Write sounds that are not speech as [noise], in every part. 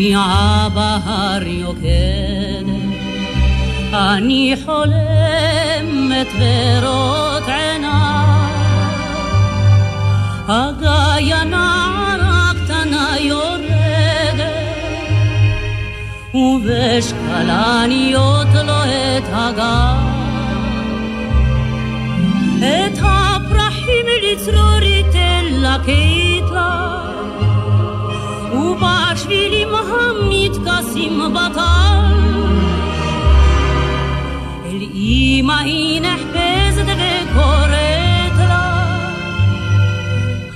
שקיעה בהר יוקדת אני חולמת ברות עיניי, הגיא נערה קטנה יורדת, ובשקלניות לו את הגיא. את הפרחים לצרור ייתן לה, ובשבילים המתכסים בטל אמא היא נחפזת וקוראת לה,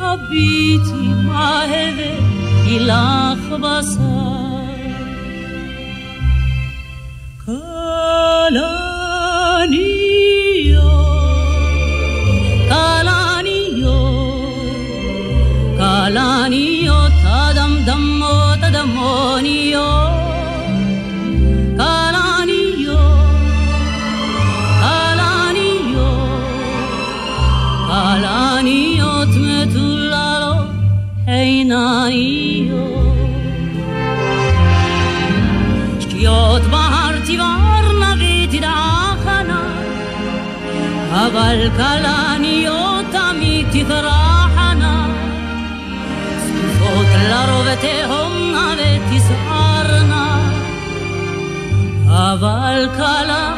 הביטי מהבת היא לך בשר. אבל כלניות תמיד תפרחנה. צפופות לרוב תהומנה ותסערנה, אבל כלניות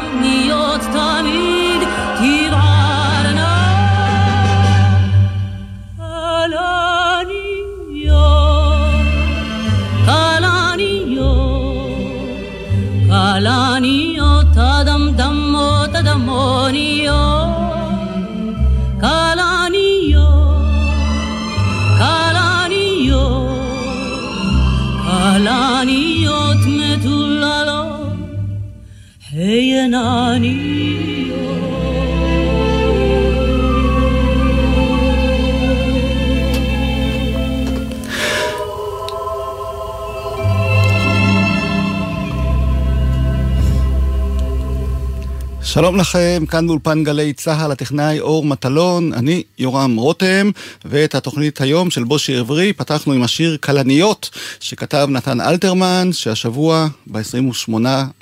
שלום לכם, כאן באולפן גלי צה"ל, הטכנאי אור מטלון, אני יורם רותם, ואת התוכנית היום של בושי עברי פתחנו עם השיר כלניות, שכתב נתן אלתרמן, שהשבוע, ב-28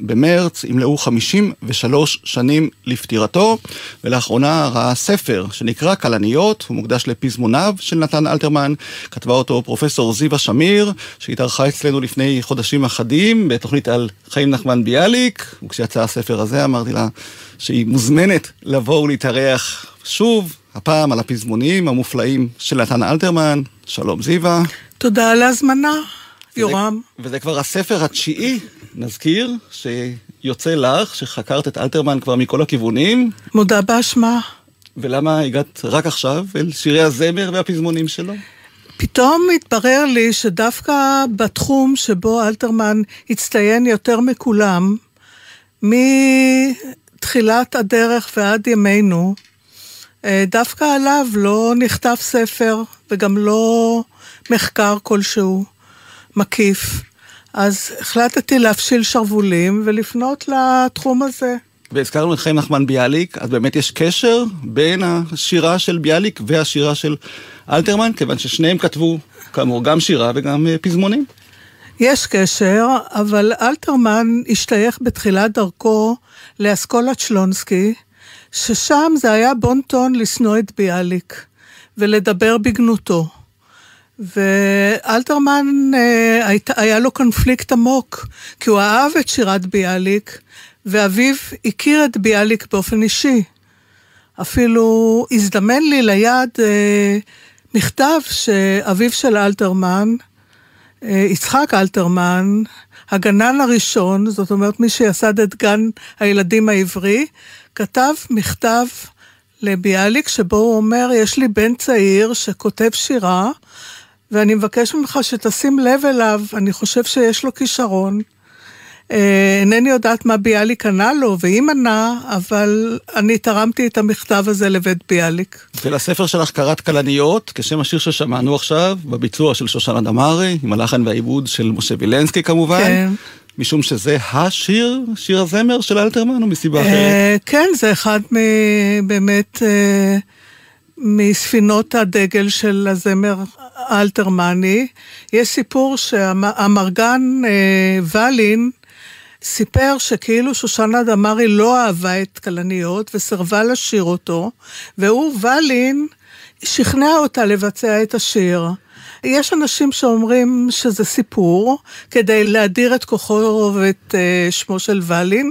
במרץ, ימלאו 53 שנים לפטירתו, ולאחרונה ראה ספר שנקרא כלניות, הוא מוקדש לפזמוניו של נתן אלתרמן, כתבה אותו פרופסור זיווה שמיר, שהתארחה אצלנו לפני חודשים אחדים, בתוכנית על חיים נחמן ביאליק, וכשיצא הספר הזה אמרתי לה, שהיא מוזמנת לבוא ולהתארח שוב, הפעם על הפזמונים המופלאים של נתן אלתרמן. שלום זיווה. תודה על ההזמנה, יורם. וזה, וזה כבר הספר התשיעי, נזכיר, שיוצא לך, שחקרת את אלתרמן כבר מכל הכיוונים. מודה באשמה. ולמה הגעת רק עכשיו אל שירי הזמר והפזמונים שלו? פתאום התברר לי שדווקא בתחום שבו אלתרמן הצטיין יותר מכולם, מתחילת הדרך ועד ימינו, דווקא עליו לא נכתב ספר וגם לא מחקר כלשהו מקיף. אז החלטתי להפשיל שרוולים ולפנות לתחום הזה. והזכרנו את חיים נחמן ביאליק, אז באמת יש קשר בין השירה של ביאליק והשירה של אלתרמן, כיוון ששניהם כתבו, כאמור, גם שירה וגם אה, פזמונים. יש קשר, אבל אלתרמן השתייך בתחילת דרכו לאסכולת שלונסקי, ששם זה היה בון טון לשנוא את ביאליק ולדבר בגנותו. ואלתרמן אה, היה לו קונפליקט עמוק, כי הוא אהב את שירת ביאליק, ואביו הכיר את ביאליק באופן אישי. אפילו הזדמן לי ליד אה, מכתב שאביו של אלתרמן, אה, יצחק אלתרמן, הגנן הראשון, זאת אומרת מי שיסד את גן הילדים העברי, כתב מכתב לביאליק שבו הוא אומר, יש לי בן צעיר שכותב שירה, ואני מבקש ממך שתשים לב אליו, אני חושב שיש לו כישרון. אה, אינני יודעת מה ביאליק ענה לו, ואם ענה, אבל אני תרמתי את המכתב הזה לבית ביאליק. ולספר שלך קראת כלניות, כשם השיר ששמענו עכשיו, בביצוע של שושנה דמארי, עם הלחן והעיבוד של משה וילנסקי כמובן. כן. משום שזה השיר, שיר הזמר של אלתרמן, או מסיבה אחרת? אה, כן, זה אחד מ- באמת אה, מספינות הדגל של הזמר האלתרמני. יש סיפור שהמרגן ולין סיפר שכאילו שושנה דמארי לא אהבה את כלניות וסירבה לשיר אותו, והוא, ולין, שכנע אותה לבצע את השיר. יש אנשים שאומרים שזה סיפור, כדי להדיר את כוחו ואת uh, שמו של ולין,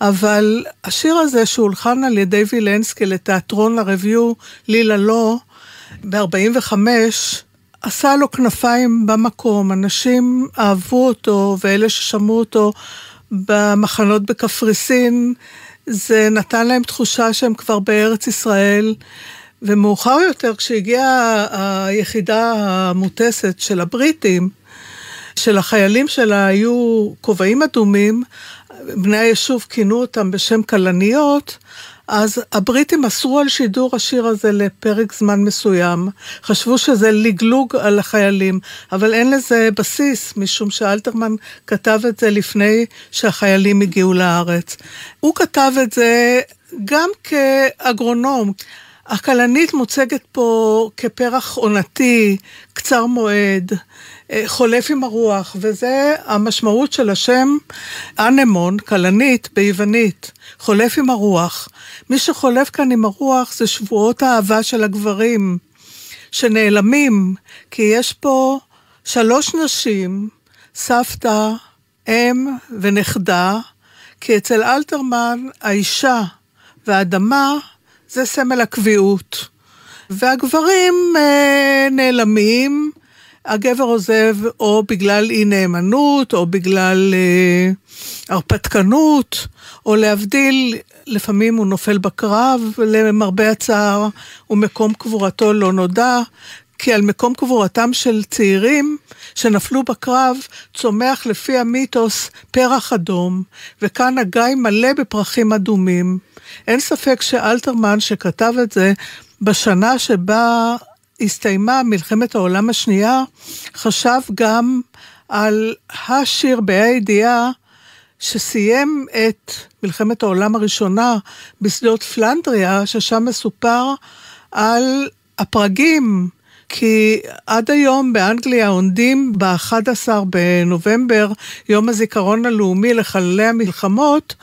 אבל השיר הזה שהולחן על ידי וילנסקי לתיאטרון הרביו לילה לא, ב-45, עשה לו כנפיים במקום, אנשים אהבו אותו, ואלה ששמעו אותו במחנות בקפריסין, זה נתן להם תחושה שהם כבר בארץ ישראל. ומאוחר יותר, כשהגיעה היחידה המוטסת של הבריטים, של החיילים שלה היו כובעים אדומים, בני היישוב כינו אותם בשם כלניות, אז הבריטים אסרו על שידור השיר הזה לפרק זמן מסוים. חשבו שזה לגלוג על החיילים, אבל אין לזה בסיס, משום שאלתרמן כתב את זה לפני שהחיילים הגיעו לארץ. הוא כתב את זה גם כאגרונום. הכלנית מוצגת פה כפרח עונתי, קצר מועד, חולף עם הרוח, וזה המשמעות של השם אנמון, כלנית, ביוונית, חולף עם הרוח. מי שחולף כאן עם הרוח זה שבועות האהבה של הגברים, שנעלמים, כי יש פה שלוש נשים, סבתא, אם ונכדה, כי אצל אלתרמן האישה והאדמה זה סמל הקביעות. והגברים אה, נעלמים, הגבר עוזב או בגלל אי נאמנות, או בגלל אה, הרפתקנות, או להבדיל, לפעמים הוא נופל בקרב, למרבה הצער, ומקום קבורתו לא נודע, כי על מקום קבורתם של צעירים שנפלו בקרב צומח לפי המיתוס פרח אדום, וכאן הגיא מלא בפרחים אדומים. אין ספק שאלתרמן שכתב את זה בשנה שבה הסתיימה מלחמת העולם השנייה, חשב גם על השיר בה"א הידיעה שסיים את מלחמת העולם הראשונה בשדות פלנדריה, ששם מסופר על הפרגים, כי עד היום באנגליה עונדים ב-11 בנובמבר, יום הזיכרון הלאומי לחללי המלחמות,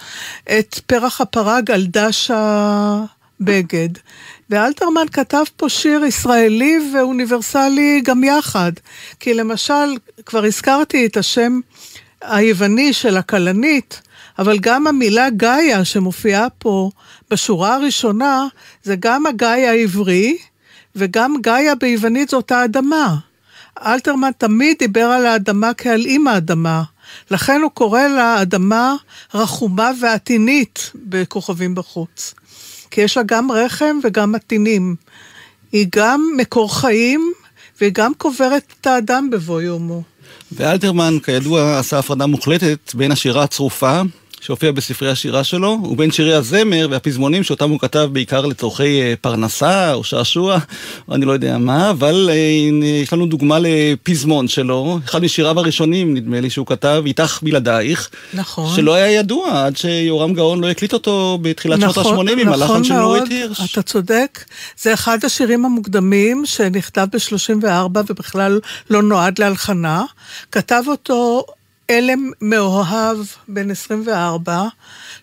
את פרח הפרג על דש הבגד. ואלתרמן כתב פה שיר ישראלי ואוניברסלי גם יחד. כי למשל, כבר הזכרתי את השם היווני של הכלנית, אבל גם המילה גאיה שמופיעה פה בשורה הראשונה, זה גם הגאיה העברי, וגם גאיה ביוונית זאת האדמה. אלתרמן תמיד דיבר על האדמה כעל אימא האדמה. לכן הוא קורא לה אדמה רחומה ועטינית בכוכבים בחוץ. כי יש לה גם רחם וגם עטינים. היא גם מקור חיים והיא גם קוברת את האדם בבוא יומו. ואלתרמן, כידוע, עשה הפרדה מוחלטת בין השירה הצרופה, שהופיע בספרי השירה שלו, ובין שירי הזמר והפזמונים שאותם הוא כתב בעיקר לצורכי אה, פרנסה או שעשוע, או [laughs] אני לא יודע מה, אבל אה, יש לנו דוגמה לפזמון שלו, אחד משיריו הראשונים, נדמה לי שהוא כתב, איתך בלעדייך, נכון. שלא היה ידוע עד שיורם גאון לא הקליט אותו בתחילת שנות נכון, ה-80 עם הלחן נכון של מאוד, נורית הירש. אתה צודק. זה אחד השירים המוקדמים שנכתב ב-34 ובכלל לא נועד להלחנה. כתב אותו אלם מאוהב, בן 24,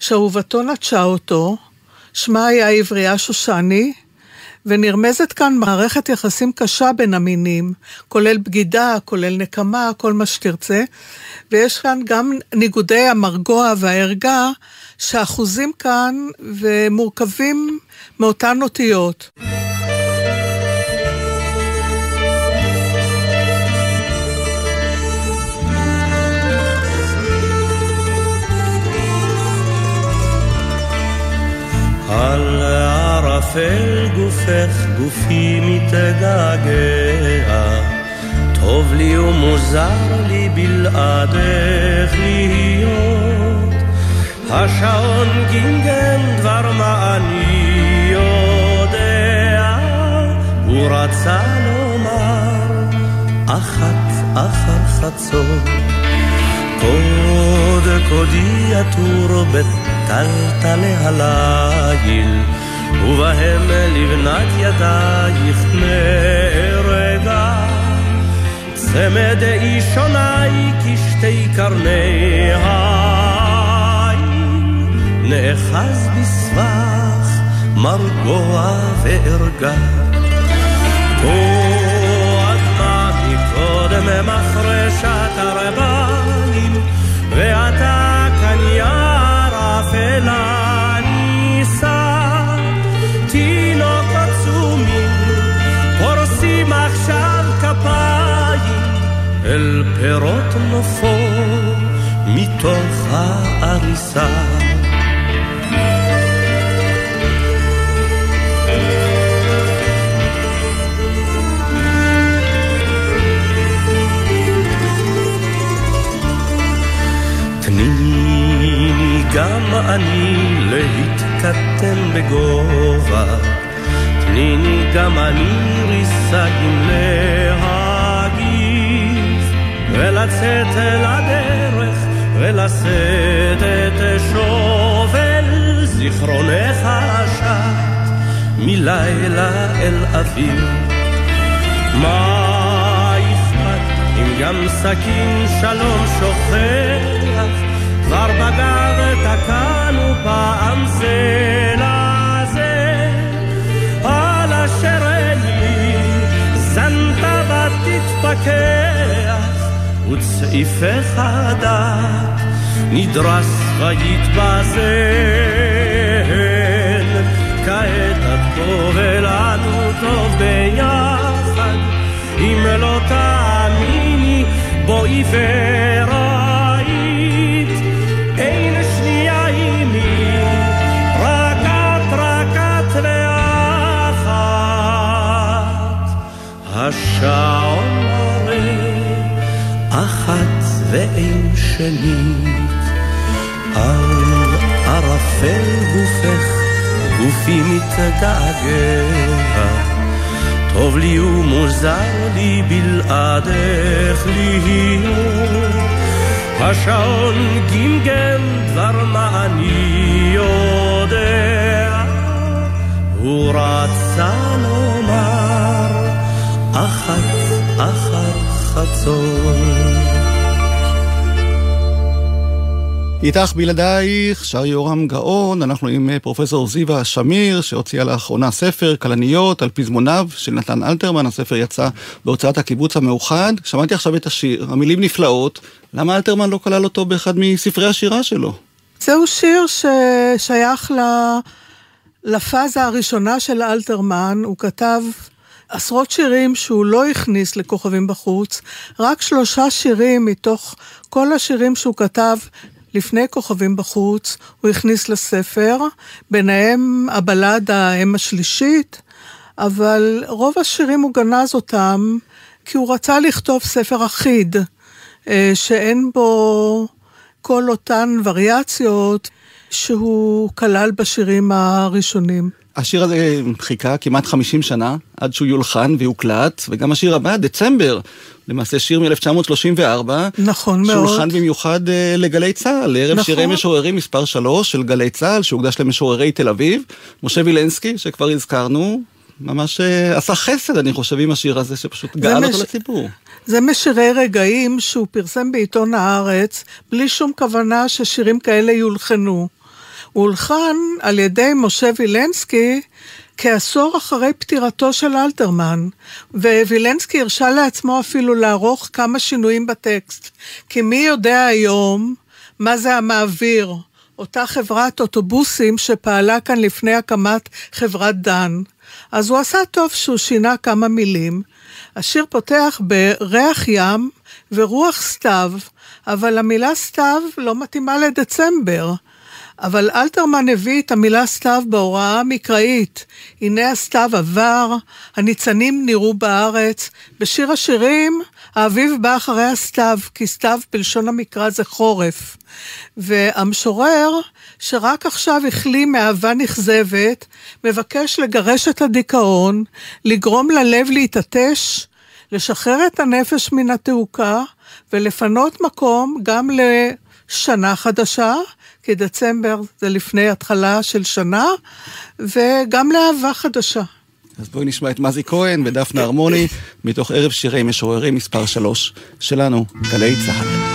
שאהובתו נטשה אותו, שמה היה עברייה שושני, ונרמזת כאן מערכת יחסים קשה בין המינים, כולל בגידה, כולל נקמה, כל מה שתרצה, ויש כאן גם ניגודי המרגוע והערגה, שאחוזים כאן ומורכבים מאותן אותיות. על ערפל גופך גופי מתגעגע. טוב לי ומוזר לי בלעדך להיות. השעון גינגן דבר מה אני יודע הוא רצה לומר אחת אחר חצות קוד קודי עטור בטלטלי הליל, ובהם לבנת ידייך נהרגה. צמד אישוני כשתי קרני העין, נאחז בסבך מרגוע וערגה. כה אדמה מקודם מחרשת ארבעים, ואתה כאן יער אפלה נישא. תינוק עצומים פורסים עכשיו כפיים אל פירות נופו מתוך העריסה. גם אני להתקטן בגובה, תניני גם אני ריסיים להגיף, ולצאת אל הדרך, ולשאת את שובל זיכרונך השט, מלילה אל אביב. מה אכפת אם גם סכין שלום שוכח, כבר בגב תקענו פעם זה לזה, על אשר אין לי זנת ותתפכח, וצעיפך הדק נדרס ויתבזן. כעת את פה ולנו טוב ביחד, אם לא תאמיני בואי וראית, ואין שנית, על ערפל גופך גופי מתגעגע, טוב לי ומוזר לי בלעדך להיות. השעון גמגם דבר מה אני יודע, הוא רצה לומר אחת אחר חצות. איתך בלעדייך, שר יורם גאון, אנחנו עם אה, פרופסור זיווה שמיר, שהוציאה לאחרונה ספר, כלניות, על פזמוניו של נתן אלתרמן, הספר יצא בהוצאת הקיבוץ המאוחד. שמעתי עכשיו את השיר, המילים נפלאות, למה אלתרמן לא כלל אותו באחד מספרי השירה שלו? זהו שיר ששייך ל... לפאזה הראשונה של אלתרמן, הוא כתב עשרות שירים שהוא לא הכניס לכוכבים בחוץ, רק שלושה שירים מתוך כל השירים שהוא כתב לפני כוכבים בחוץ, הוא הכניס לספר, ביניהם הבלדה האם השלישית, אבל רוב השירים הוא גנז אותם, כי הוא רצה לכתוב ספר אחיד, אה, שאין בו כל אותן וריאציות שהוא כלל בשירים הראשונים. השיר הזה חיכה כמעט 50 שנה עד שהוא יולחן ויוקלט, וגם השיר הבא, דצמבר, למעשה שיר מ-1934. נכון מאוד. שהולחן במיוחד אה, לגלי צה"ל, לערב נכון. שירי משוררים מספר 3 של גלי צה"ל, שהוקדש למשוררי תל אביב. משה וילנסקי, שכבר הזכרנו, ממש אה, עשה חסד, אני חושב, עם השיר הזה, שפשוט גאל מש- אותו לציבור. זה משירי רגעים שהוא פרסם בעיתון הארץ, בלי שום כוונה ששירים כאלה יולחנו. הוא הולחן על ידי משה וילנסקי כעשור אחרי פטירתו של אלתרמן, ווילנסקי הרשה לעצמו אפילו לערוך כמה שינויים בטקסט. כי מי יודע היום מה זה המעביר, אותה חברת אוטובוסים שפעלה כאן לפני הקמת חברת דן. אז הוא עשה טוב שהוא שינה כמה מילים. השיר פותח בריח ים ורוח סתיו, אבל המילה סתיו לא מתאימה לדצמבר. אבל אלתרמן הביא את המילה סתיו בהוראה המקראית. הנה הסתיו עבר, הניצנים נראו בארץ. בשיר השירים, האביב בא אחרי הסתיו, כי סתיו בלשון המקרא זה חורף. והמשורר, שרק עכשיו החלים מאהבה נכזבת, מבקש לגרש את הדיכאון, לגרום ללב להתעטש, לשחרר את הנפש מן התעוקה, ולפנות מקום גם לשנה חדשה, כי דצמבר זה לפני התחלה של שנה, וגם לאהבה חדשה. אז בואי נשמע את מזי כהן ודפנה הרמוני, מתוך ערב שירי משוררים מספר 3 שלנו, גלי צה"ל.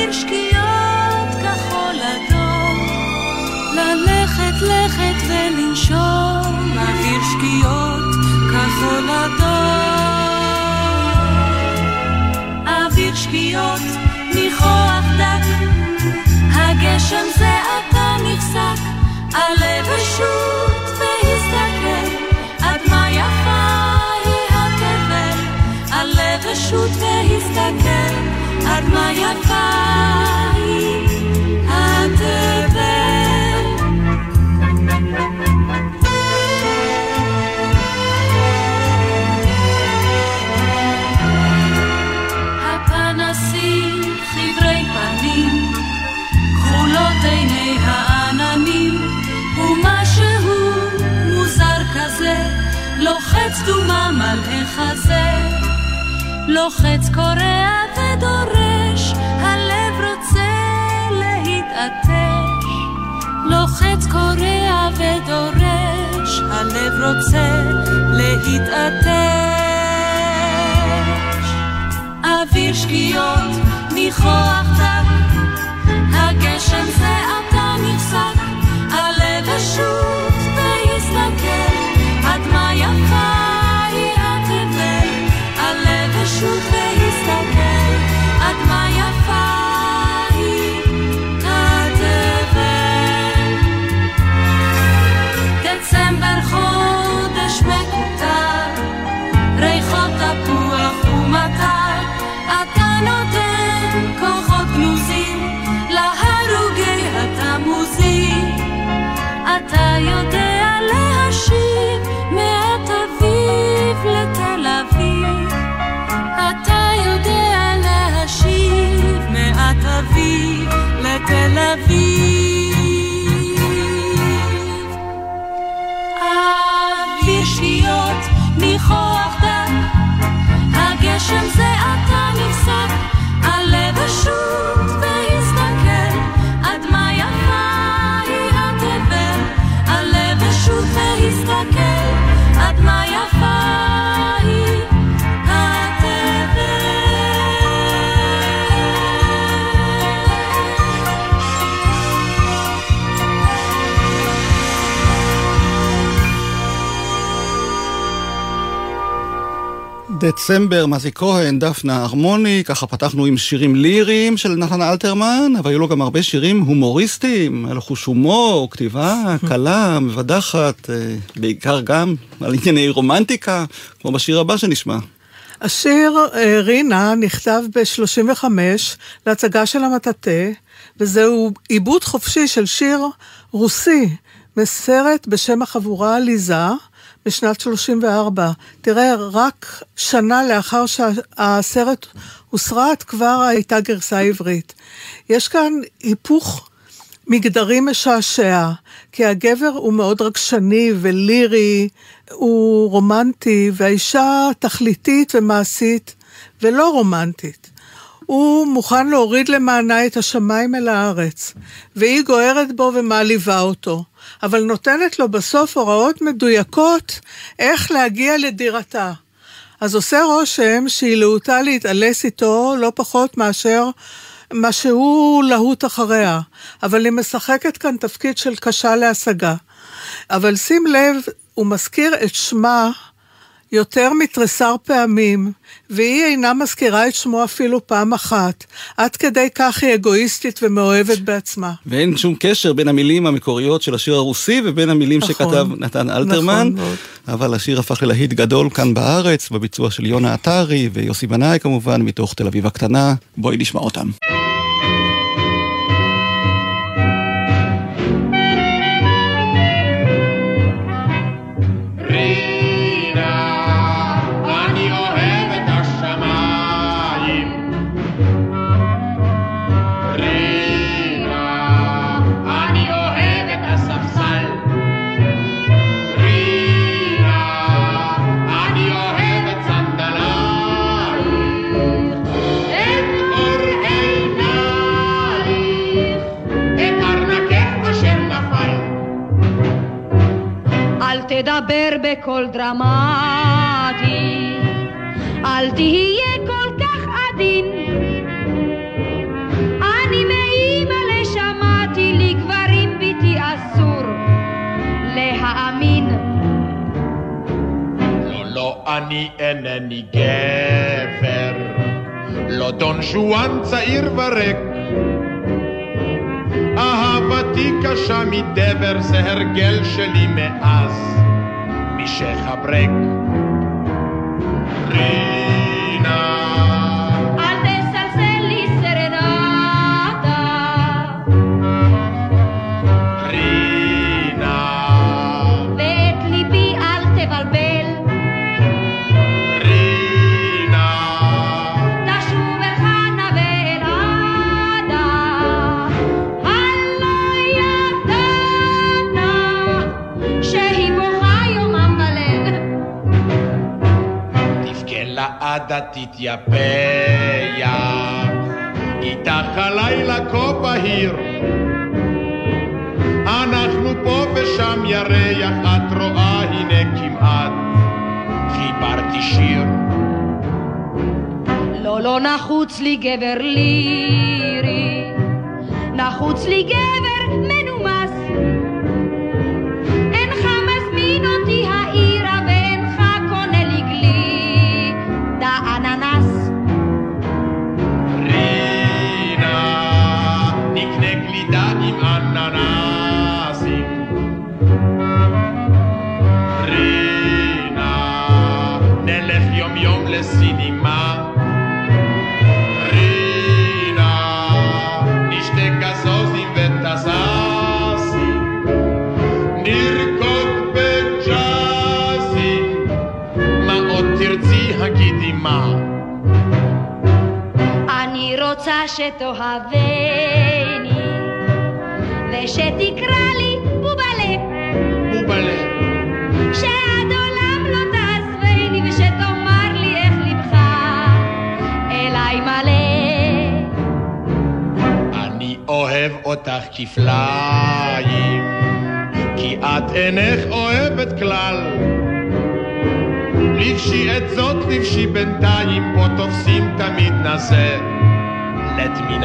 אוויר שקיעות כחול אדום. ללכת לכת ולנשום, אוויר שקיעות כחול אדום. אוויר שקיעות ניחוח דק, הגשם זה עתה נפסק, עלה ושוט לוחץ דומם קורע ודורש, הלב רוצה להתעטש. לוחץ קורע ודורש, הלב רוצה להתעטש. אוויר שקיעות, ניחוח דק, הגשם זה עתה נפסק, עלה ושוט תפוח ומטר, אתה נותן כוחות גנוזים להרוגי התמוזים. אתה יודע להשיב מעט אביב לתל אביב. אתה יודע להשיב מעט אביב לתל אביב. דצמבר, מזי כהן, דפנה הרמוני, ככה פתחנו עם שירים ליריים של נתן אלתרמן, אבל היו לו גם הרבה שירים הומוריסטיים, לו חוש הומור, כתיבה [laughs] קלה, מבדחת, אה, בעיקר גם על ענייני רומנטיקה, כמו בשיר הבא שנשמע. השיר אה, רינה נכתב ב-35 להצגה של המטאטה, וזהו עיבוד חופשי של שיר רוסי מסרט בשם החבורה עליזה. בשנת 34. תראה, רק שנה לאחר שהסרט הוסרט, כבר הייתה גרסה עברית. יש כאן היפוך מגדרי משעשע, כי הגבר הוא מאוד רגשני ולירי, הוא רומנטי, והאישה תכליתית ומעשית ולא רומנטית. הוא מוכן להוריד למענה את השמיים אל הארץ, והיא גוערת בו ומעליבה אותו. אבל נותנת לו בסוף הוראות מדויקות איך להגיע לדירתה. אז עושה רושם שהיא להוטה להתעלס איתו לא פחות מאשר מה שהוא להוט אחריה, אבל היא משחקת כאן תפקיד של קשה להשגה. אבל שים לב, הוא מזכיר את שמה יותר מתריסר פעמים, והיא אינה מזכירה את שמו אפילו פעם אחת. עד כדי כך היא אגואיסטית ומאוהבת בעצמה. ואין שום קשר בין המילים המקוריות של השיר הרוסי ובין המילים נכון, שכתב נתן אלתרמן. נכון מאוד. אבל השיר הפך ללהיט גדול כאן בארץ, בביצוע של יונה עטרי ויוסי בנאי כמובן, מתוך תל אביב הקטנה. בואי נשמע אותם. תדבר בקול דרמטי, אל תהיה כל כך עדין. אני מאימא לשמעתי לי גברים ביתי אסור להאמין. לא, לא, אני אינני גבר, לא דון שואן צעיר וריק. אהבתי קשה מדבר, זה הרגל שלי מאז. משחברק. תתייפח, איתך הלילה כה בהיר. אנחנו פה ושם ירח, את רואה הנה כמעט חיברתי שיר. לא, לא נחוץ לי גבר לירי, נחוץ לי גבר שתאהבני ושתקרא לי בובלה. בובלה. שעד עולם לא תעזבני ושתאמר לי איך לבך אליי מלא. אני אוהב אותך כפליים כי את אינך אוהבת כלל. לבשי את זאת לבשי בינתיים פה תופסים תמיד נזה נופלת מן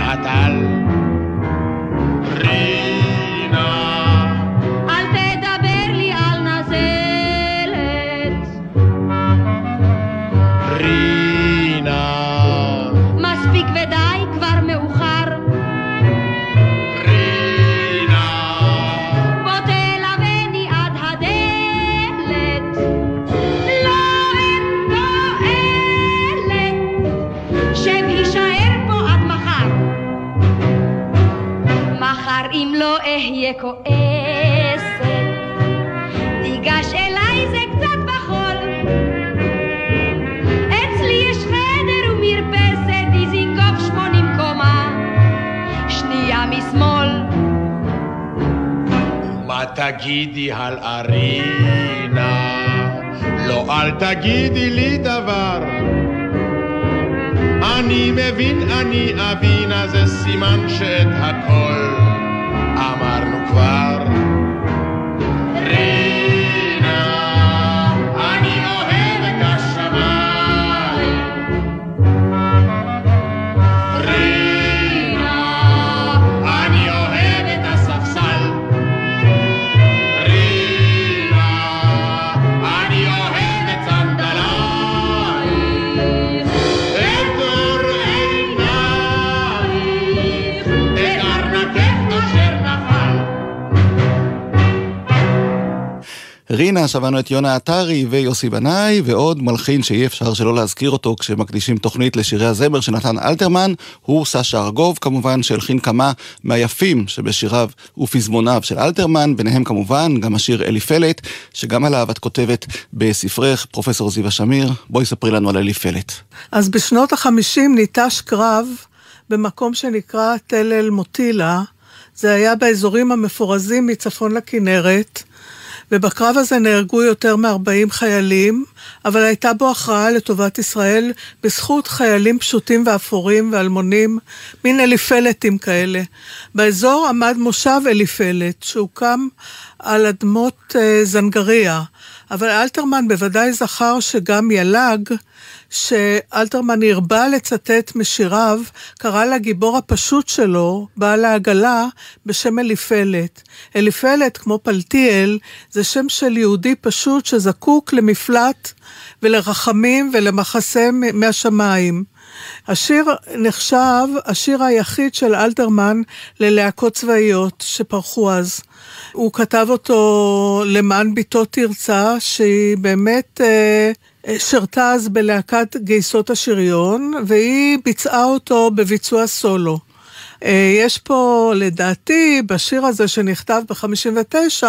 תגידי על ארינה? לא, אל תגידי לי דבר. אני מבין, אני אבין, אז זה סימן שאת הכל רינה, שמענו את יונה עטרי ויוסי בנאי, ועוד מלחין שאי אפשר שלא להזכיר אותו כשמקדישים תוכנית לשירי הזמר של נתן אלתרמן, הוא סשה ארגוב, כמובן שהלחין כמה מהיפים שבשיריו ופזמוניו של אלתרמן, ביניהם כמובן גם השיר אליפלת, שגם עליו את כותבת בספרך, פרופסור זיווה שמיר, בואי ספרי לנו על אליפלת. אז בשנות החמישים ניטש קרב במקום שנקרא תל אל מוטילה. זה היה באזורים המפורזים מצפון לכנרת, ובקרב הזה נהרגו יותר מ-40 חיילים, אבל הייתה בו הכרעה לטובת ישראל בזכות חיילים פשוטים ואפורים ואלמונים, מין אליפלטים כאלה. באזור עמד מושב אליפלט, שהוקם על אדמות אה, זנגריה. אבל אלתרמן בוודאי זכר שגם יל"ג, שאלתרמן הרבה לצטט משיריו, קרא לגיבור הפשוט שלו, בעל העגלה, בשם אליפלת. אליפלת, כמו פלטיאל, זה שם של יהודי פשוט שזקוק למפלט ולרחמים ולמחסה מהשמיים. השיר נחשב השיר היחיד של אלתרמן ללהקות צבאיות שפרחו אז. הוא כתב אותו למען בתו תרצה, שהיא באמת אה, שירתה אז בלהקת גייסות השריון, והיא ביצעה אותו בביצוע סולו. אה, יש פה, לדעתי, בשיר הזה שנכתב ב-59,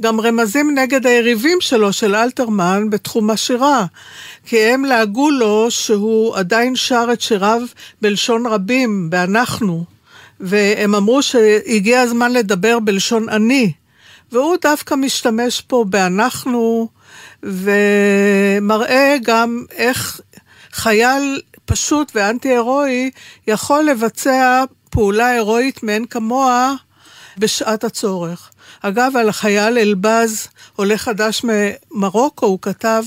גם רמזים נגד היריבים שלו, של אלתרמן, בתחום השירה. כי הם לעגו לו שהוא עדיין שר את שיריו בלשון רבים, באנחנו. והם אמרו שהגיע הזמן לדבר בלשון אני. והוא דווקא משתמש פה באנחנו, ומראה גם איך חייל פשוט ואנטי-הירואי יכול לבצע פעולה הירואית מאין כמוה בשעת הצורך. אגב, על החייל אלבז, עולה חדש ממרוקו, הוא כתב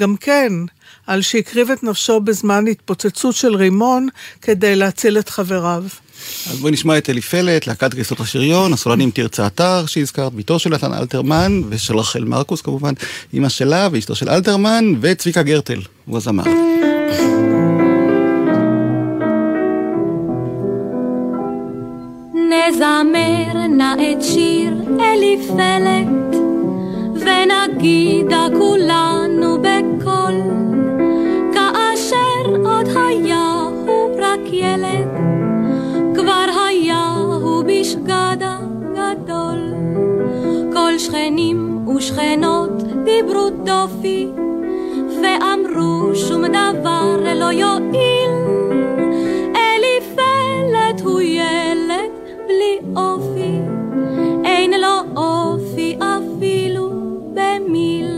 גם כן על שהקריב את נפשו בזמן התפוצצות של רימון כדי להציל את חבריו. אז בואי נשמע את אליפלת, להקת גייסות השריון, הסולנים תרצה אתר שהזכרת, בתו של נתן אלתרמן, ושל רחל מרקוס כמובן, אימא שלה ואשתו של אלתרמן, וצביקה גרטל, הוא הזמר. נזמר נא את שיר אליפלת, ונגידה כולנו שכנים ושכנות דיברו דופי, ואמרו שום דבר לא יועיל. אליפלת הוא ילד בלי אופי, אין לו אופי אפילו במיל.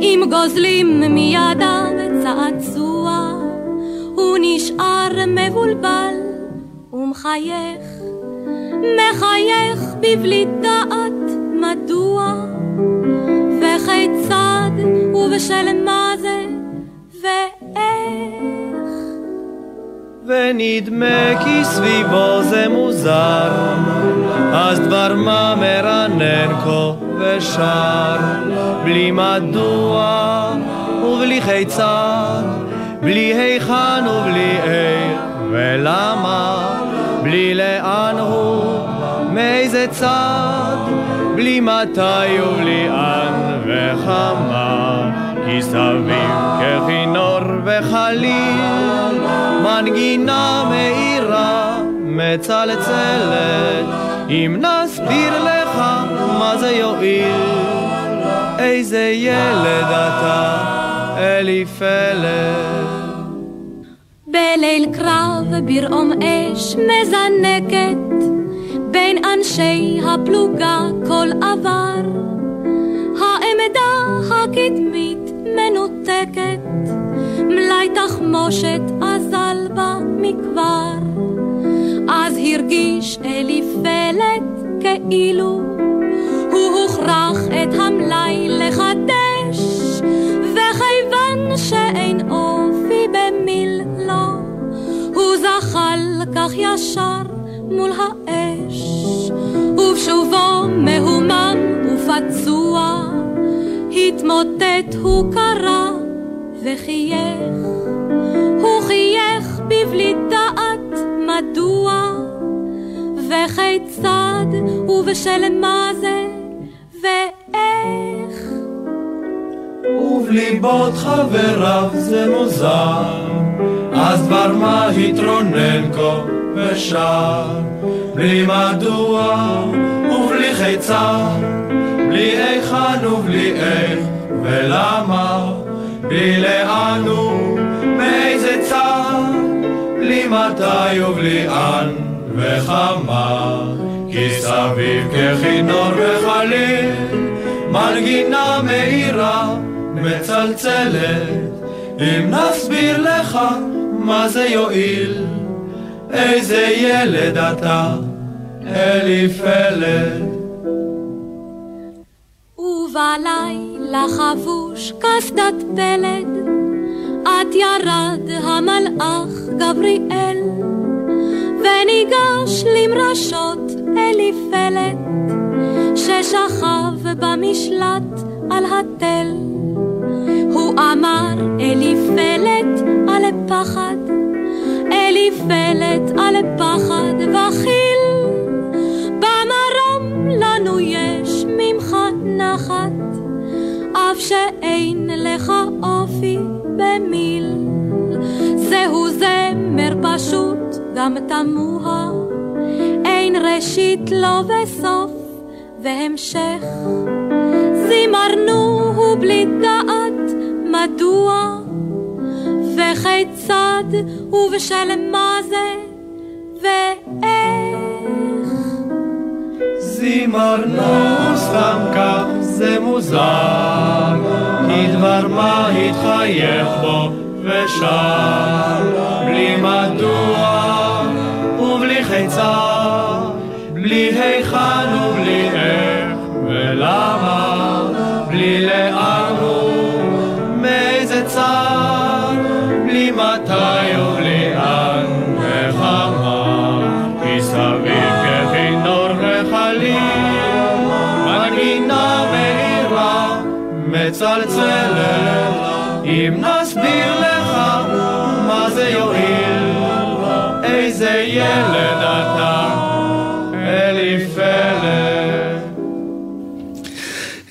אם גוזלים מידיו צעצוע, הוא נשאר מבולבל ומחייך, מחייך בבלי דעת מדוע, וכיצד ובשל מה זה ואיך. ונדמה כי סביבו זה מוזר, אז דבר מה מרנן כה ושר, בלי מדוע ובלי כיצד, בלי היכן ובלי איך ולמה, בלי לאן הוא, מאיזה צד, בלי מתי ובלי אן וכמה, כי סביב ככינור וחליל, מנגינה מאירה מצלצלת, אם נס נסביר לך מה זה יועיל? איזה ילד אתה, אליפלד. בליל קרב ברעום אש מזנקת אנשי הפלוגה כל עבר. העמדה הקדמית מנותקת מלאי תחמושת אזל בה מכבר אז הרגיש אליפלת כאילו הוא הוכרח את המלאי לחדש וכיוון שאין אופי במילו הוא זחל כך ישר מול האש ובשובו מהומן ופצוע. התמוטט הוא קרא וחייך. הוא חייך בבלי דעת מדוע. וכיצד ובשל מה זה ואיך. ובליבות חבריו זה מוזר, אז דבר מה התרונן כה ושר, בלי מדוע ובלי חיצר, בלי היכן ובלי איך ולמה, בלי לאן ומאיזה צד, בלי מתי ובלי אן. וכמה, כי סביב ככינור וחליל, מנגינה מאירה, מצלצלת, אם נסביר לך מה זה יועיל, איזה ילד אתה, אליפלד. ובלילה חבוש קסדת פלד, עד ירד המלאך גבריאל. וניגש למרשות אליפלת, ששכב במשלט על התל. הוא אמר אליפלת על פחד, אליפלת על פחד גם תמוה, אין ראשית לו וסוף והמשך. זימרנו בלי דעת מדוע, וכיצד ובשל מה זה? ואיך. זימרנו סתם כך זה מוזר, כי דבר מה התחייך בו ושר, בלי מדוע ובלי חיצה,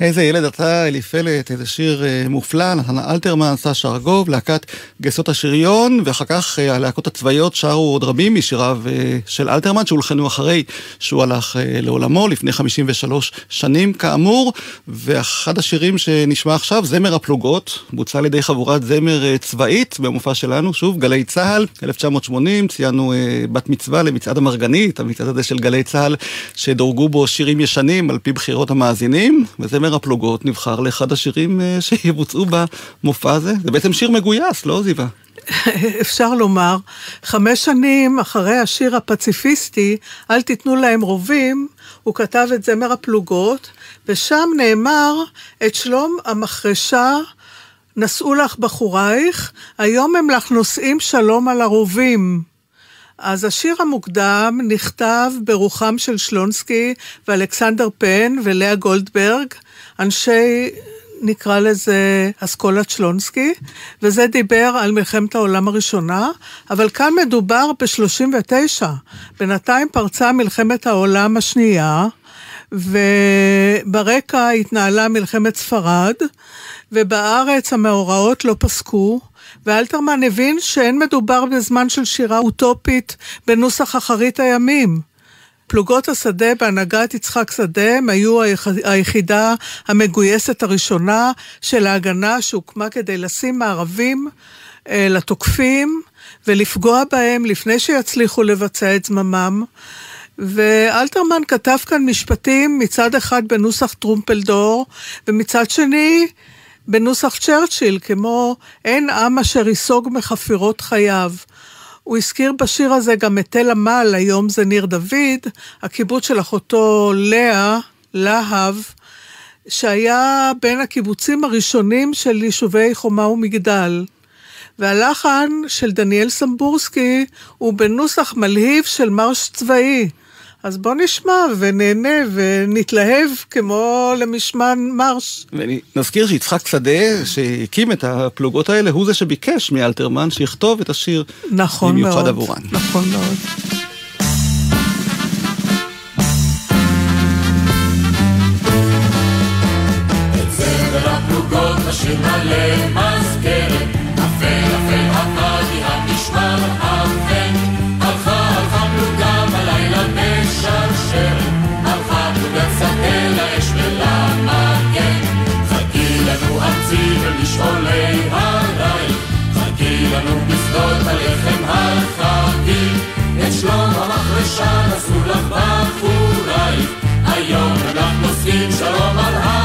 איזה ילד אתה, אליפלת, איזה שיר אה, מופלא, נתן אלתרמן, סשה ארגוב, להקת גייסות השריון, ואחר כך אה, הלהקות הצבאיות שרו עוד רבים משיריו אה, של אלתרמן, שהולחנו אחרי שהוא הלך לעולמו לפני 53 שנים כאמור, ואחד השירים שנשמע עכשיו, זמר הפלוגות, בוצע על ידי חבורת זמר צבאית במופע שלנו, שוב, גלי צה"ל, 1980, ציינו בת מצווה למצעד המרגנית, המצעד הזה של גלי צה"ל, שדורגו בו שירים ישנים על פי בחירות המאזינים, וזמר הפלוגות נבחר לאחד השירים אה, שיבוצעו במופע הזה. זה בעצם שיר מגויס, לא זיווה? [laughs] אפשר לומר, חמש שנים אחרי השיר הפציפיסטי, אל תיתנו להם רובים, הוא כתב את זמר הפלוגות, ושם נאמר את שלום המחרשה, נשאו לך בחורייך, היום הם לך נושאים שלום על הרובים. אז השיר המוקדם נכתב ברוחם של שלונסקי ואלכסנדר פן ולאה גולדברג, אנשי נקרא לזה אסכולת שלונסקי, וזה דיבר על מלחמת העולם הראשונה, אבל כאן מדובר ב-39. בינתיים פרצה מלחמת העולם השנייה, וברקע התנהלה מלחמת ספרד, ובארץ המאורעות לא פסקו, ואלתרמן הבין שאין מדובר בזמן של שירה אוטופית בנוסח אחרית הימים. פלוגות השדה בהנהגת יצחק שדה הם היו היחידה המגויסת הראשונה של ההגנה שהוקמה כדי לשים מערבים אה, לתוקפים ולפגוע בהם לפני שיצליחו לבצע את זממם. ואלתרמן כתב כאן משפטים מצד אחד בנוסח טרומפלדור ומצד שני בנוסח צ'רצ'יל כמו אין עם אשר ייסוג מחפירות חייו. הוא הזכיר בשיר הזה גם את תל עמל, היום זה ניר דוד, הקיבוץ של אחותו לאה, להב, שהיה בין הקיבוצים הראשונים של יישובי חומה ומגדל. והלחן של דניאל סמבורסקי הוא בנוסח מלהיב של מרש צבאי. אז בוא נשמע ונהנה ונתלהב כמו למשמן מרש. ונזכיר שיצחק שדה, שהקים את הפלוגות האלה, הוא זה שביקש מאלתרמן שיכתוב את השיר נכון במיוחד מאוד, עבורן. נכון מאוד. השיר מלא הלחם החכי, את שלום המחרשה נשאו לך בחורייך, היום לך נושאים שלום על הרובים,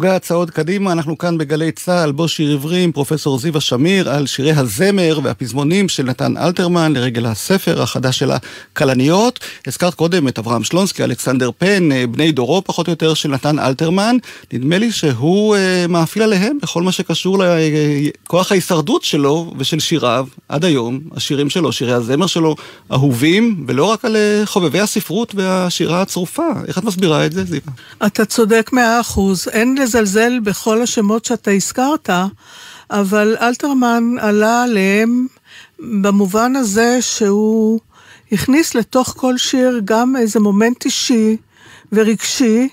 פלוגה צעוד קדימה, אנחנו כאן בגלי צה"ל, בו שיר עברי עם פרופסור זיווה שמיר על שירי הזמר והפזמונים של נתן אלתרמן לרגל הספר החדש של הכלניות. הזכרת קודם את אברהם שלונסקי, אלכסנדר פן, אה, בני דורו פחות או יותר של נתן אלתרמן. נדמה לי שהוא אה, מאפיל עליהם בכל מה שקשור לכוח ההישרדות שלו ושל שיריו עד היום. השירים שלו, שירי הזמר שלו, אהובים, ולא רק על אה, חובבי הספרות והשירה הצרופה. איך את מסבירה את זה, זיווה? אתה צודק מאה אחוז, אין לזלזל בכל השמות שאתה הזכרת, אבל אלתרמן עלה עליהם במובן הזה שהוא הכניס לתוך כל שיר גם איזה מומנט אישי ורגשי,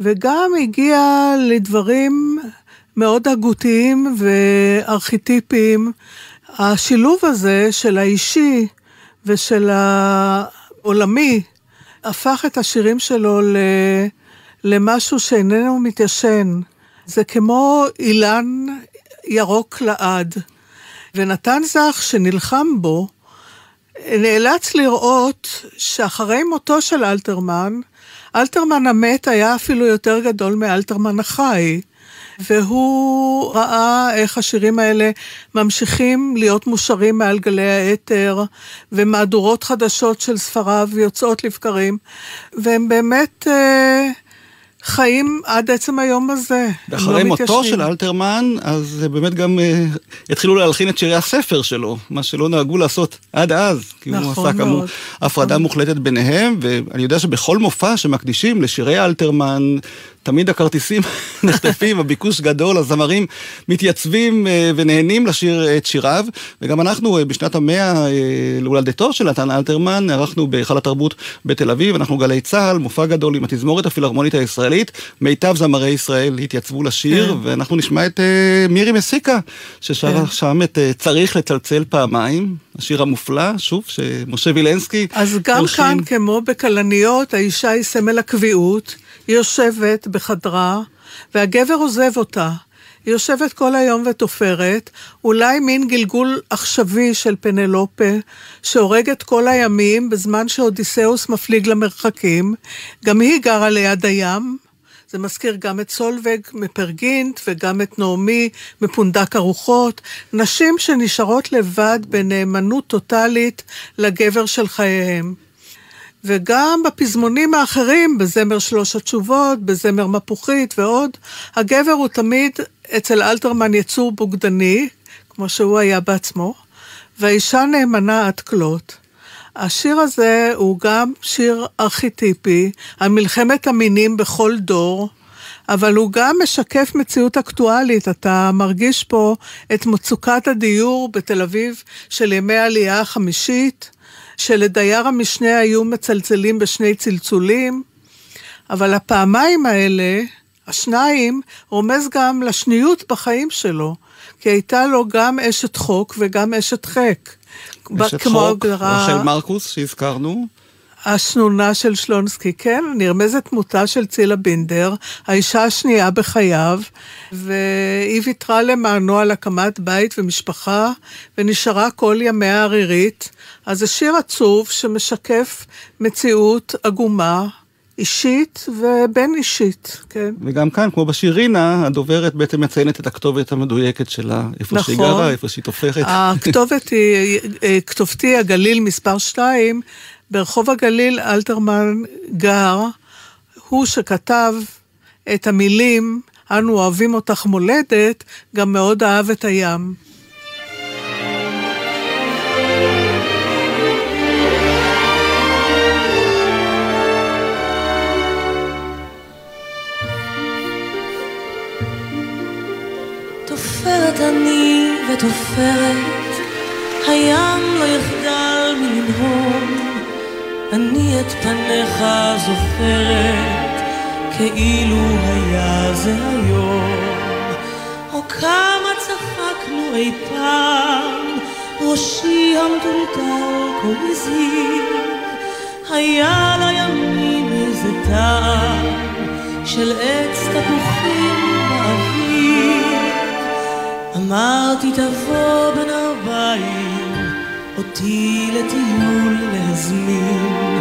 וגם הגיע לדברים מאוד הגותיים וארכיטיפיים. השילוב הזה של האישי ושל העולמי הפך את השירים שלו ל... למשהו שאיננו מתיישן. זה כמו אילן ירוק לעד. ונתן זך, שנלחם בו, נאלץ לראות שאחרי מותו של אלתרמן, אלתרמן המת היה אפילו יותר גדול מאלתרמן החי. והוא ראה איך השירים האלה ממשיכים להיות מושרים מעל גלי האתר, ומהדורות חדשות של ספריו יוצאות לבקרים, והם באמת אה, חיים עד עצם היום הזה. ואחרי לא מותו מתיישנים. של אלתרמן, אז באמת גם אה, התחילו להלחין את שירי הספר שלו, מה שלא נהגו לעשות עד אז, כי הוא נכון עשה כאמור. הפרדה מוחלטת ביניהם, ואני יודע שבכל מופע שמקדישים לשירי אלתרמן, תמיד הכרטיסים [laughs] נחטפים, הביקוש גדול, הזמרים מתייצבים אה, ונהנים לשיר את שיריו, וגם אנחנו אה, בשנת המאה אה, להולדתו של נתן אלתרמן, ערכנו בהיכל התרבות בתל אביב, אנחנו גלי צה"ל, מופע גדול עם התזמורת הפילהרמונית הישראלית, מיטב זמרי ישראל התייצבו לשיר, כן. ואנחנו נשמע את אה, מירי מסיקה, ששרה כן. שם את אה, צריך לצלצל פעמיים, השיר המופלא, שוב, שמשה וילנסקי אז גם. כאן, כמו בכלניות, האישה היא סמל הקביעות, היא יושבת בחדרה, והגבר עוזב אותה. היא יושבת כל היום ותופרת, אולי מין גלגול עכשווי של פנלופה, שהורג את כל הימים בזמן שאודיסאוס מפליג למרחקים. גם היא גרה ליד הים. זה מזכיר גם את סולווג מפרגינט וגם את נעמי מפונדק הרוחות. נשים שנשארות לבד בנאמנות טוטאלית לגבר של חייהם. וגם בפזמונים האחרים, בזמר שלוש התשובות, בזמר מפוחית ועוד, הגבר הוא תמיד אצל אלתרמן יצור בוגדני, כמו שהוא היה בעצמו, והאישה נאמנה עד כלות. השיר הזה הוא גם שיר ארכיטיפי, על מלחמת המינים בכל דור, אבל הוא גם משקף מציאות אקטואלית. אתה מרגיש פה את מצוקת הדיור בתל אביב של ימי העלייה החמישית, שלדייר המשנה היו מצלצלים בשני צלצולים, אבל הפעמיים האלה, השניים, רומז גם לשניות בחיים שלו, כי הייתה לו גם אשת חוק וגם אשת חק. אשת חוק, הגדרה- רחל מרקוס שהזכרנו. השנונה של שלונסקי, כן, נרמזת דמותה של צילה בינדר, האישה השנייה בחייו, והיא ויתרה למענו על הקמת בית ומשפחה, ונשארה כל ימיה ערירית. אז זה שיר עצוב שמשקף מציאות עגומה, אישית ובין אישית, כן. וגם כאן, כמו בשיר רינה, הדוברת בעצם מציינת את הכתובת המדויקת שלה, איפה שהיא נכון. גרה, איפה שהיא תופרת. הכתובת היא, אה, כתובתי הגליל מספר 2, ברחוב הגליל אלתרמן גר, הוא שכתב את המילים, אנו אוהבים אותך מולדת, גם מאוד אהב את הים. תופרת אני ותופרת, הים לא יחדל מלנהום. אני את פניך זוכרת, כאילו היה זה היום. או כמה צחקנו אי פעם, ראשי המטולטל כה הזהיר. היה לימים איזה טעם של עץ תפוחים באוויר. אמרתי תבוא בין ארבעים, אותי לטיול להזמין.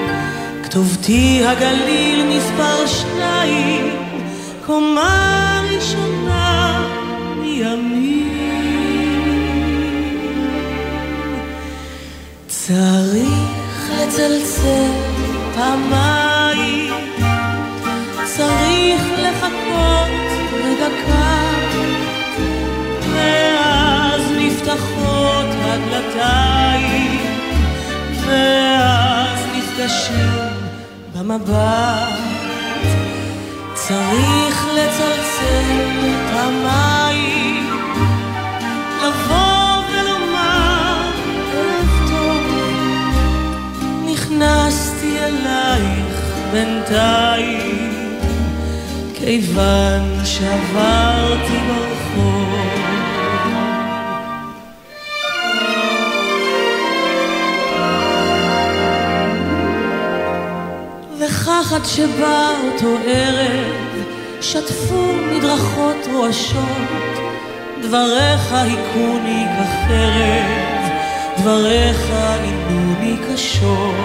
כתובתי הגליל מספר שניים, קומה ראשונה מימין. צריך לצלצל פעמיים, צריך לחכות במבט. צריך לצלצל פעמיים, לבוא ולומר ערב טוב. נכנסתי אלייך בינתיים, כיוון שעברתי ברחוב. עד שבא אותו ערב, שטפו מדרכות רועשות, דבריך היכוני כחרב, דבריך עינוני קשות.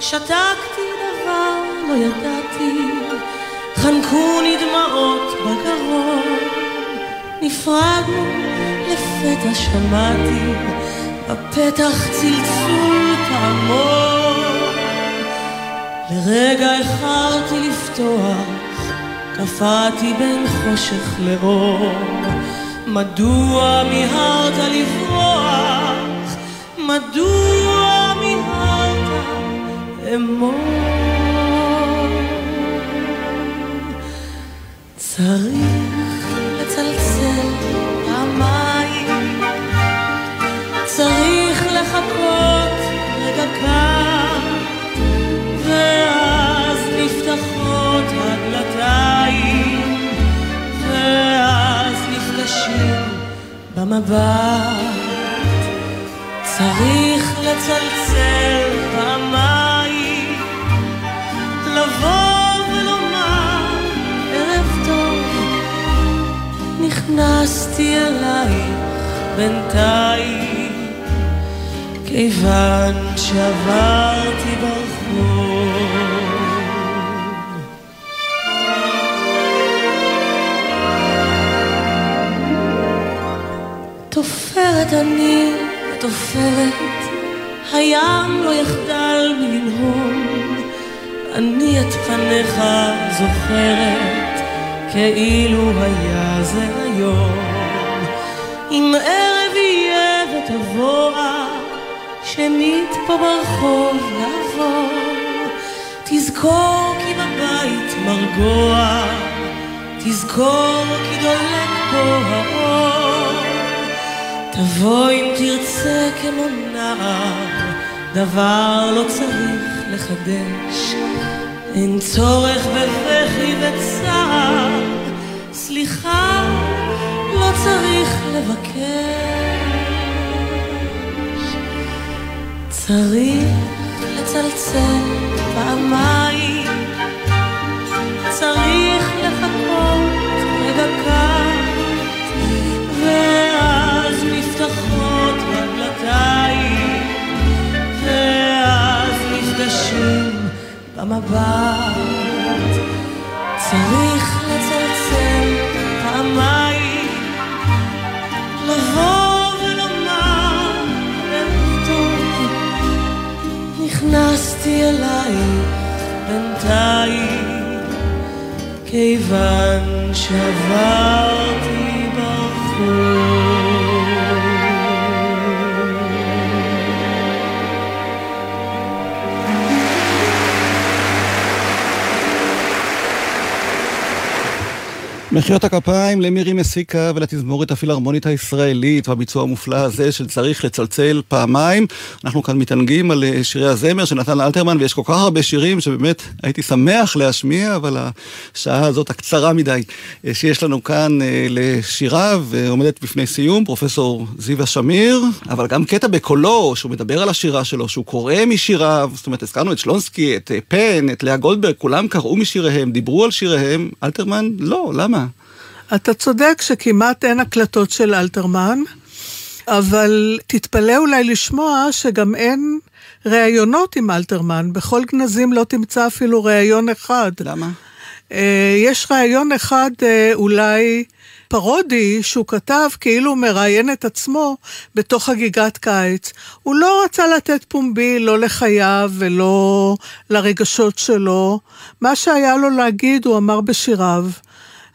שתקתי דבר לא ידעתי, חנקוני דמעות בגרון. נפרדנו, לפתע שמעתי, בפתח צלצול פעמון. לרגע איחרתי לפתוח, קפאתי בין חושך לאור. מדוע מיהרת לברוח? מדוע מיהרת אמור? צריך לצלצל פעמיים, צריך לחכות רגע קר, צריך לצלצל פעמיים, לבוא ולומר ערב טוב, נכנסתי אלייך בינתיים, כיוון שעברתי ברחוב. תופרת אני את עופרת, הים לא יחדל מלנהום, אני את פניך זוכרת, כאילו היה זה היום. אם ערב יהיה ותבוא, שנית פה ברחוב לעבור, תזכור כי בבית מרגוע, תזכור כי דולק פה האור. תבוא אם תרצה כמו נער, דבר לא צריך לחדש. אין צורך בבכי וצער, סליחה, לא צריך לבקש. צריך לצלצל פעמיים, צריך לחכות רגע קט, ואז נפתחות הדלתיים, ואז נפגשים במבט. צריך לצלצל פעמיים, לבוא נכנסתי אלייך בינתיים, כיוון שעברתי מחיאות הכפיים למירי מסיקה ולתזמורת הפילהרמונית הישראלית בביצוע המופלא הזה של צריך לצלצל פעמיים. אנחנו כאן מתענגים על אה, שירי הזמר של נתן אלתרמן ויש כל כך הרבה שירים שבאמת הייתי שמח להשמיע, אבל השעה הזאת הקצרה מדי אה, שיש לנו כאן אה, לשיריו עומדת בפני סיום, פרופסור זיווה שמיר, אבל גם קטע בקולו שהוא מדבר על השירה שלו, שהוא קורא משיריו, זאת אומרת הזכרנו את שלונסקי, את פן, את לאה גולדברג, כולם קראו משיריהם, דיברו על שיריהם, אלתרמן לא, למה? אתה צודק שכמעט אין הקלטות של אלתרמן, אבל תתפלא אולי לשמוע שגם אין ראיונות עם אלתרמן. בכל גנזים לא תמצא אפילו ראיון אחד. למה? אה, יש ראיון אחד אה, אולי פרודי שהוא כתב כאילו הוא מראיין את עצמו בתוך חגיגת קיץ. הוא לא רצה לתת פומבי לא לחייו ולא לרגשות שלו. מה שהיה לו להגיד הוא אמר בשיריו.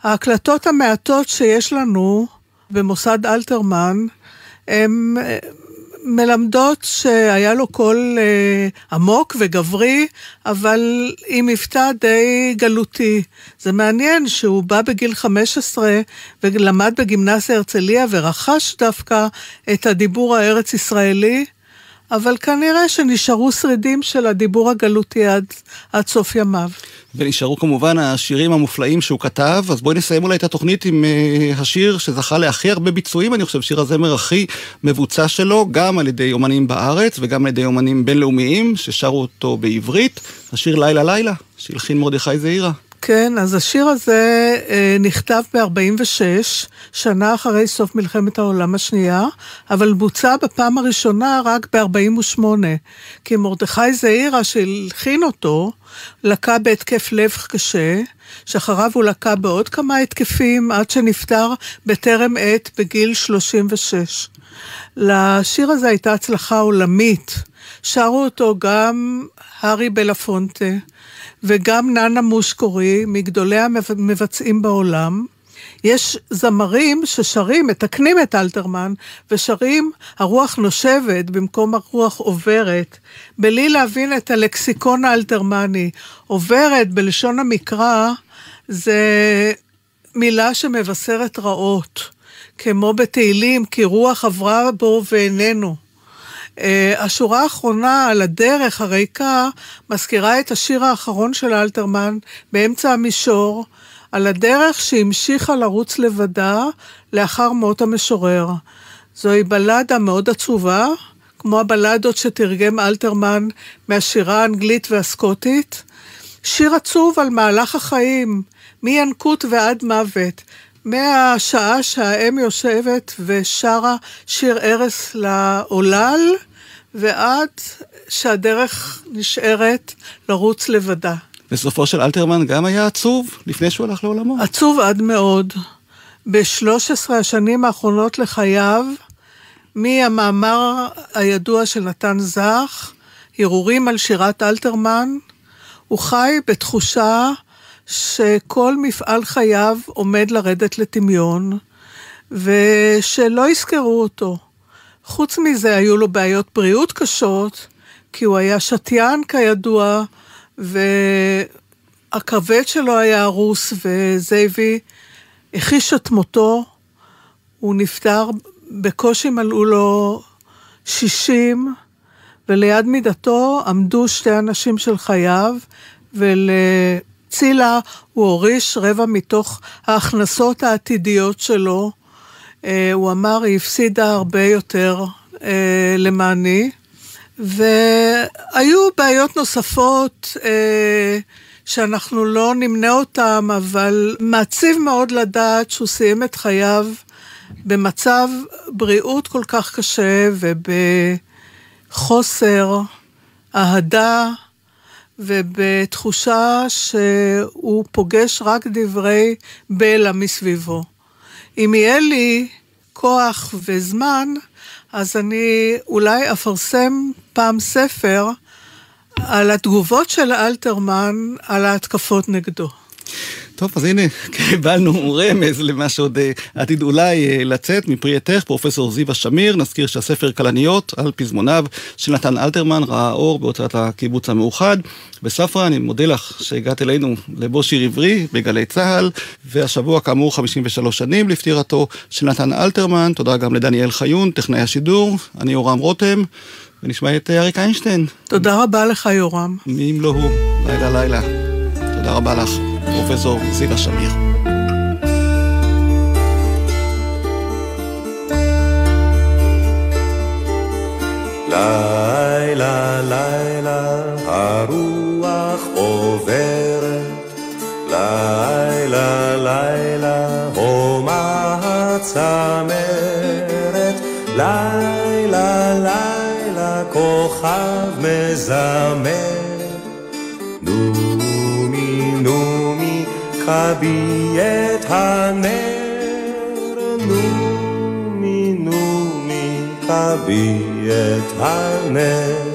ההקלטות המעטות שיש לנו במוסד אלתרמן, הן אה, מלמדות שהיה לו קול אה, עמוק וגברי, אבל עם מבטא די גלותי. זה מעניין שהוא בא בגיל 15 ולמד בגימנסיה הרצליה ורכש דווקא את הדיבור הארץ-ישראלי. אבל כנראה שנשארו שרידים של הדיבור הגלותי עד, עד סוף ימיו. ונשארו כמובן השירים המופלאים שהוא כתב, אז בואי נסיים אולי את התוכנית עם uh, השיר שזכה להכי הרבה ביצועים, אני חושב, שיר הזמר הכי מבוצע שלו, גם על ידי אומנים בארץ וגם על ידי אומנים בינלאומיים ששרו אותו בעברית, השיר לילה לילה, שהלחין מרדכי זעירה. כן, אז השיר הזה אה, נכתב ב-46, שנה אחרי סוף מלחמת העולם השנייה, אבל בוצע בפעם הראשונה רק ב-48, כי מרדכי זעירה שהלחין אותו, לקה בהתקף לב קשה, שאחריו הוא לקה בעוד כמה התקפים עד שנפטר בטרם עת בגיל 36. לשיר הזה הייתה הצלחה עולמית. שרו אותו גם הארי בלפונטה וגם ננה מושקורי, מגדולי המבצעים בעולם. יש זמרים ששרים, מתקנים את אלתרמן, ושרים הרוח נושבת במקום הרוח עוברת, בלי להבין את הלקסיקון האלתרמני. עוברת בלשון המקרא זה מילה שמבשרת רעות, כמו בתהילים, כי רוח עברה בו ואיננו. Uh, השורה האחרונה על הדרך הריקה מזכירה את השיר האחרון של אלתרמן באמצע המישור, על הדרך שהמשיכה לרוץ לבדה לאחר מות המשורר. זוהי בלדה מאוד עצובה, כמו הבלדות שתרגם אלתרמן מהשירה האנגלית והסקוטית. שיר עצוב על מהלך החיים, מינקות ועד מוות. מהשעה שהאם יושבת ושרה שיר ערש לעולל, ועד שהדרך נשארת לרוץ לבדה. וסופו של אלתרמן גם היה עצוב לפני שהוא הלך לעולמו. עצוב עד מאוד. ב-13 השנים האחרונות לחייו, מהמאמר הידוע של נתן זך, הרהורים על שירת אלתרמן, הוא חי בתחושה שכל מפעל חייו עומד לרדת לטמיון, ושלא יזכרו אותו. חוץ מזה, היו לו בעיות בריאות קשות, כי הוא היה שתיין כידוע, והכבד שלו היה הרוס, וזה הביא, הכחיש את מותו. הוא נפטר, בקושי מלאו לו 60, וליד מידתו עמדו שתי אנשים של חייו, ולצילה הוא הוריש רבע מתוך ההכנסות העתידיות שלו. אה, הוא אמר, היא הפסידה הרבה יותר אה, למעני. והיו בעיות נוספות אה, שאנחנו לא נמנה אותן, אבל מעציב מאוד לדעת שהוא סיים את חייו במצב בריאות כל כך קשה ובחוסר אהדה ובתחושה שהוא פוגש רק דברי בלע מסביבו. אם יהיה לי כוח וזמן, אז אני אולי אפרסם פעם ספר על התגובות של אלתרמן על ההתקפות נגדו. טוב, אז הנה, [laughs] קיבלנו רמז למה שעוד אה, עתיד אולי אה, לצאת מפרי עטך, פרופסור זיווה שמיר. נזכיר שהספר כלניות על פזמוניו של נתן אלתרמן ראה אור בהוצאת הקיבוץ המאוחד. וספרה, אני מודה לך שהגעת אלינו לבוא שיר עברי בגלי צה"ל, והשבוע כאמור 53 שנים לפטירתו של נתן אלתרמן. תודה גם לדניאל חיון, טכנאי השידור. אני יורם רותם, ונשמע את אריק איינשטיין. תודה רבה לך, יורם. מי אם לא הוא, לילה לילה. תודה רבה לך. פרופסור זיווה שמיר. לילה, לילה, הרוח עוברת, לילה, לילה, הומה הצמרת, לילה, לילה, כוכב מזמר. כבי את הנר, נומי נומי כבי את הנר.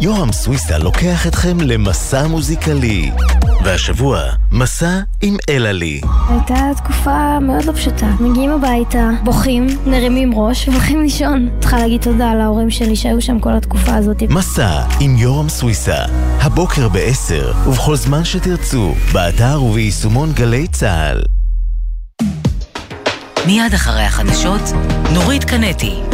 יורם סוויסה לוקח אתכם למסע מוזיקלי. והשבוע, מסע עם אלעלי. הייתה תקופה מאוד לא פשוטה. מגיעים הביתה, בוכים, נרימים ראש, ובוכים לישון. צריכה להגיד תודה להורים שלי שהיו שם כל התקופה הזאת. מסע עם יורם סוויסה, הבוקר ב-10, ובכל זמן שתרצו, באתר וביישומון גלי צה"ל. מיד אחרי החדשות, נורית קנטי.